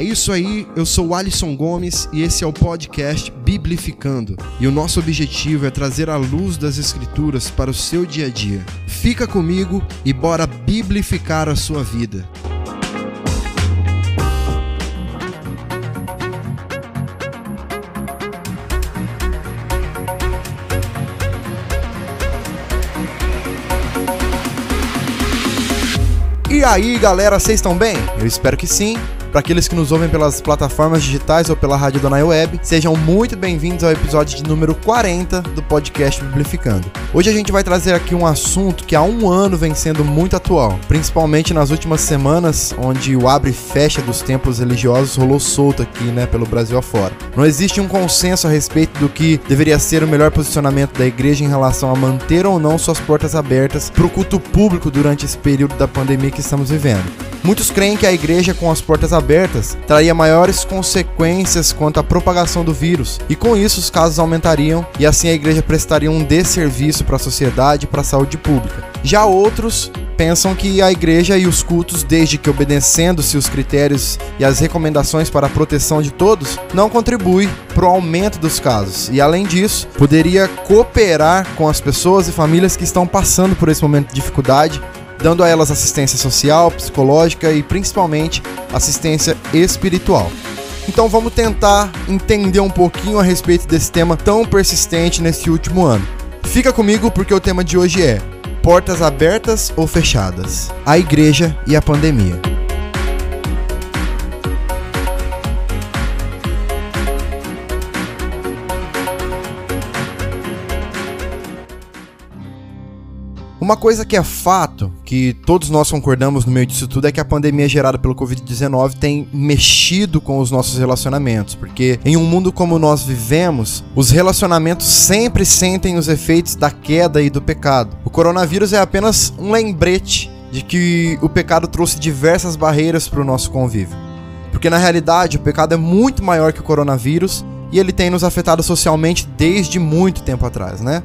É isso aí, eu sou o Alisson Gomes e esse é o podcast Biblificando. E o nosso objetivo é trazer a luz das Escrituras para o seu dia a dia. Fica comigo e bora biblificar a sua vida. E aí, galera, vocês estão bem? Eu espero que sim. Para aqueles que nos ouvem pelas plataformas digitais ou pela rádio da Web, sejam muito bem-vindos ao episódio de número 40 do podcast Biblificando. Hoje a gente vai trazer aqui um assunto que há um ano vem sendo muito atual, principalmente nas últimas semanas, onde o abre e fecha dos templos religiosos rolou solto aqui, né, pelo Brasil afora. Não existe um consenso a respeito do que deveria ser o melhor posicionamento da igreja em relação a manter ou não suas portas abertas para o culto público durante esse período da pandemia que estamos vivendo. Muitos creem que a igreja com as portas abertas traria maiores consequências quanto à propagação do vírus, e com isso os casos aumentariam e assim a igreja prestaria um desserviço para a sociedade e para a saúde pública. Já outros pensam que a igreja e os cultos, desde que obedecendo-se os critérios e as recomendações para a proteção de todos, não contribui para o aumento dos casos. E além disso, poderia cooperar com as pessoas e famílias que estão passando por esse momento de dificuldade dando a elas assistência social, psicológica e principalmente assistência espiritual. Então vamos tentar entender um pouquinho a respeito desse tema tão persistente nesse último ano. Fica comigo porque o tema de hoje é Portas abertas ou fechadas? A igreja e a pandemia. Uma coisa que é fato, que todos nós concordamos no meio disso tudo, é que a pandemia gerada pelo Covid-19 tem mexido com os nossos relacionamentos, porque em um mundo como nós vivemos, os relacionamentos sempre sentem os efeitos da queda e do pecado. O coronavírus é apenas um lembrete de que o pecado trouxe diversas barreiras para o nosso convívio. Porque na realidade o pecado é muito maior que o coronavírus e ele tem nos afetado socialmente desde muito tempo atrás, né?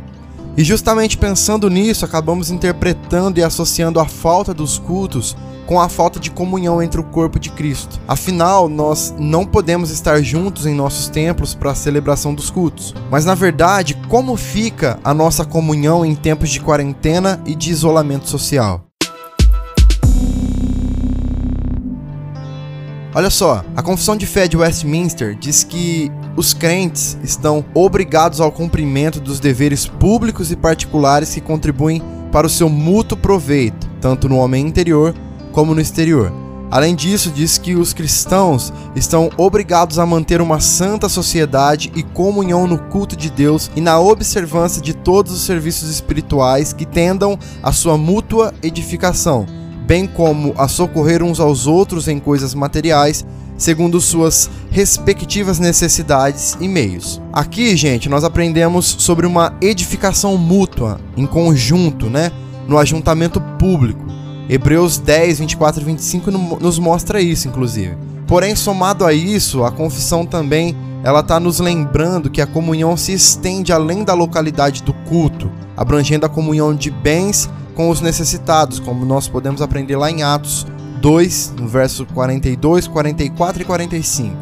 E justamente pensando nisso, acabamos interpretando e associando a falta dos cultos com a falta de comunhão entre o corpo de Cristo. Afinal, nós não podemos estar juntos em nossos templos para a celebração dos cultos. Mas na verdade, como fica a nossa comunhão em tempos de quarentena e de isolamento social? Olha só, a Confissão de Fé de Westminster diz que os crentes estão obrigados ao cumprimento dos deveres públicos e particulares que contribuem para o seu mútuo proveito, tanto no homem interior como no exterior. Além disso, diz que os cristãos estão obrigados a manter uma santa sociedade e comunhão no culto de Deus e na observância de todos os serviços espirituais que tendam à sua mútua edificação bem como a socorrer uns aos outros em coisas materiais, segundo suas respectivas necessidades e meios. Aqui, gente, nós aprendemos sobre uma edificação mútua, em conjunto, né? No ajuntamento público. Hebreus 10, 24 e 25 nos mostra isso, inclusive. Porém, somado a isso, a confissão também ela está nos lembrando que a comunhão se estende além da localidade do culto, abrangendo a comunhão de bens com os necessitados, como nós podemos aprender lá em Atos 2, no verso 42, 44 e 45.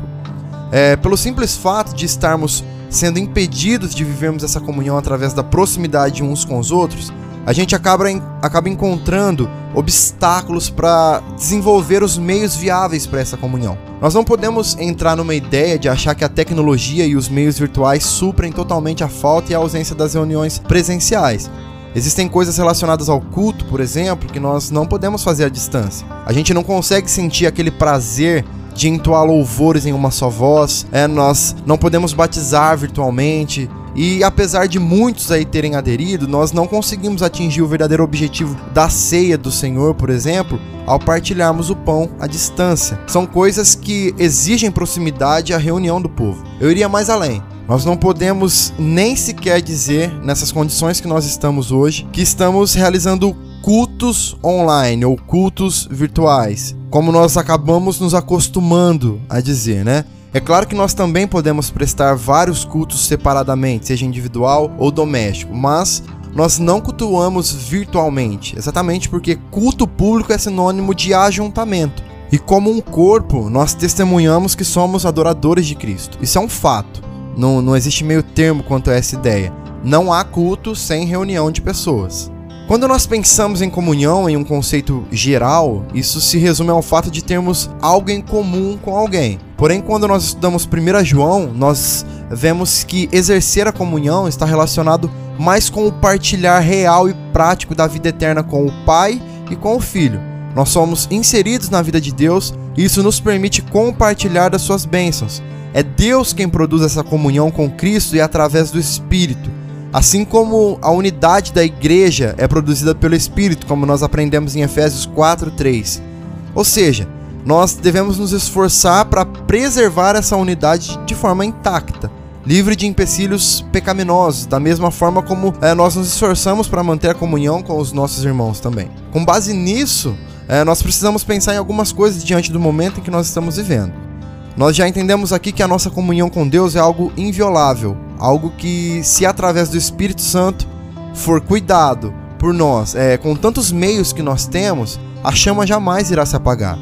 É, pelo simples fato de estarmos sendo impedidos de vivermos essa comunhão através da proximidade uns com os outros, a gente acaba, acaba encontrando obstáculos para desenvolver os meios viáveis para essa comunhão. Nós não podemos entrar numa ideia de achar que a tecnologia e os meios virtuais suprem totalmente a falta e a ausência das reuniões presenciais. Existem coisas relacionadas ao culto, por exemplo, que nós não podemos fazer à distância. A gente não consegue sentir aquele prazer de entoar louvores em uma só voz, é, nós não podemos batizar virtualmente. E apesar de muitos aí terem aderido, nós não conseguimos atingir o verdadeiro objetivo da ceia do Senhor, por exemplo, ao partilharmos o pão à distância. São coisas que exigem proximidade à reunião do povo. Eu iria mais além. Nós não podemos nem sequer dizer, nessas condições que nós estamos hoje, que estamos realizando cultos online ou cultos virtuais, como nós acabamos nos acostumando a dizer, né? É claro que nós também podemos prestar vários cultos separadamente, seja individual ou doméstico, mas nós não cultuamos virtualmente, exatamente porque culto público é sinônimo de ajuntamento. E como um corpo, nós testemunhamos que somos adoradores de Cristo. Isso é um fato. Não, não existe meio termo quanto a essa ideia. Não há culto sem reunião de pessoas. Quando nós pensamos em comunhão em um conceito geral, isso se resume ao fato de termos algo em comum com alguém. Porém, quando nós estudamos 1 João, nós vemos que exercer a comunhão está relacionado mais com o partilhar real e prático da vida eterna com o Pai e com o Filho. Nós somos inseridos na vida de Deus e isso nos permite compartilhar das suas bênçãos. É Deus quem produz essa comunhão com Cristo e através do Espírito. Assim como a unidade da igreja é produzida pelo Espírito, como nós aprendemos em Efésios 4:3. Ou seja, nós devemos nos esforçar para preservar essa unidade de forma intacta, livre de empecilhos pecaminosos, da mesma forma como é, nós nos esforçamos para manter a comunhão com os nossos irmãos também. Com base nisso, é, nós precisamos pensar em algumas coisas diante do momento em que nós estamos vivendo. Nós já entendemos aqui que a nossa comunhão com Deus é algo inviolável, algo que, se através do Espírito Santo for cuidado por nós, é, com tantos meios que nós temos, a chama jamais irá se apagar.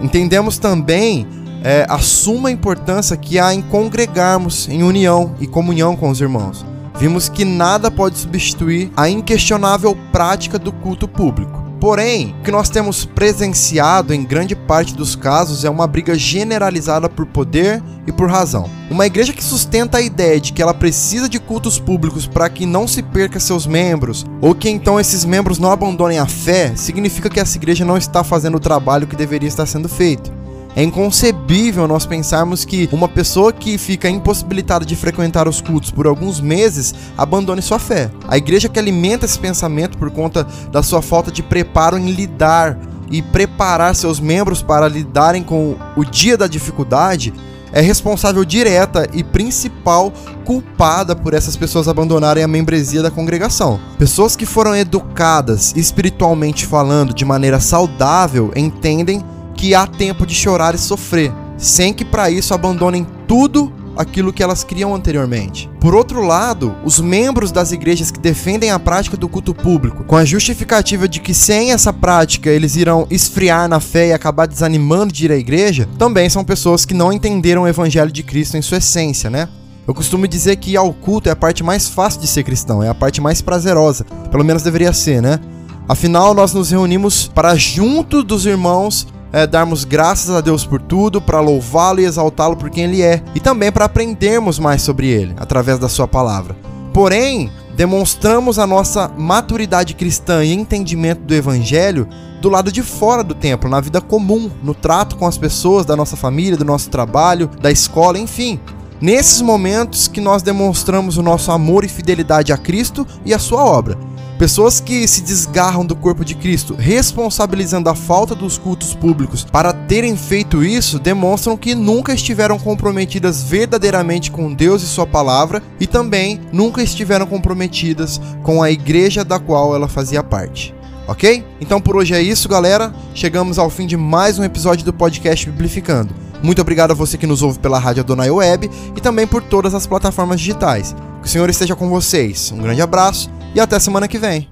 Entendemos também é, a suma importância que há em congregarmos em união e comunhão com os irmãos. Vimos que nada pode substituir a inquestionável prática do culto público. Porém, o que nós temos presenciado em grande parte dos casos é uma briga generalizada por poder e por razão. Uma igreja que sustenta a ideia de que ela precisa de cultos públicos para que não se perca seus membros, ou que então esses membros não abandonem a fé, significa que essa igreja não está fazendo o trabalho que deveria estar sendo feito. É inconcebível nós pensarmos que uma pessoa que fica impossibilitada de frequentar os cultos por alguns meses abandone sua fé. A igreja que alimenta esse pensamento por conta da sua falta de preparo em lidar e preparar seus membros para lidarem com o dia da dificuldade é responsável direta e principal culpada por essas pessoas abandonarem a membresia da congregação. Pessoas que foram educadas espiritualmente falando de maneira saudável entendem que há tempo de chorar e sofrer, sem que para isso abandonem tudo aquilo que elas criam anteriormente. Por outro lado, os membros das igrejas que defendem a prática do culto público, com a justificativa de que sem essa prática eles irão esfriar na fé e acabar desanimando de ir à igreja, também são pessoas que não entenderam o evangelho de Cristo em sua essência, né? Eu costumo dizer que ir ao culto é a parte mais fácil de ser cristão, é a parte mais prazerosa, pelo menos deveria ser, né? Afinal, nós nos reunimos para junto dos irmãos é, darmos graças a Deus por tudo, para louvá-lo e exaltá-lo por quem ele é, e também para aprendermos mais sobre ele através da sua palavra. Porém, demonstramos a nossa maturidade cristã e entendimento do evangelho do lado de fora do templo, na vida comum, no trato com as pessoas da nossa família, do nosso trabalho, da escola, enfim. Nesses momentos que nós demonstramos o nosso amor e fidelidade a Cristo e a sua obra. Pessoas que se desgarram do corpo de Cristo, responsabilizando a falta dos cultos públicos para terem feito isso, demonstram que nunca estiveram comprometidas verdadeiramente com Deus e Sua palavra e também nunca estiveram comprometidas com a igreja da qual ela fazia parte. Ok? Então por hoje é isso, galera. Chegamos ao fim de mais um episódio do podcast Biblificando. Muito obrigado a você que nos ouve pela Rádio Adonai Web e também por todas as plataformas digitais. Que o Senhor esteja com vocês. Um grande abraço e até semana que vem.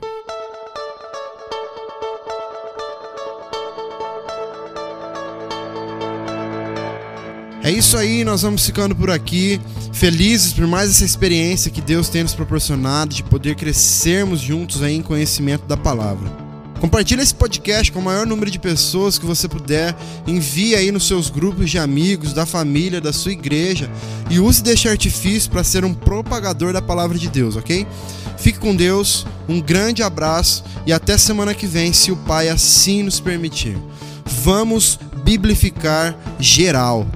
É isso aí, nós vamos ficando por aqui, felizes por mais essa experiência que Deus tem nos proporcionado de poder crescermos juntos aí em conhecimento da palavra. Compartilhe esse podcast com o maior número de pessoas que você puder. Envie aí nos seus grupos de amigos, da família, da sua igreja e use deste artifício para ser um propagador da palavra de Deus, ok? Fique com Deus, um grande abraço e até semana que vem, se o Pai assim nos permitir. Vamos biblificar geral.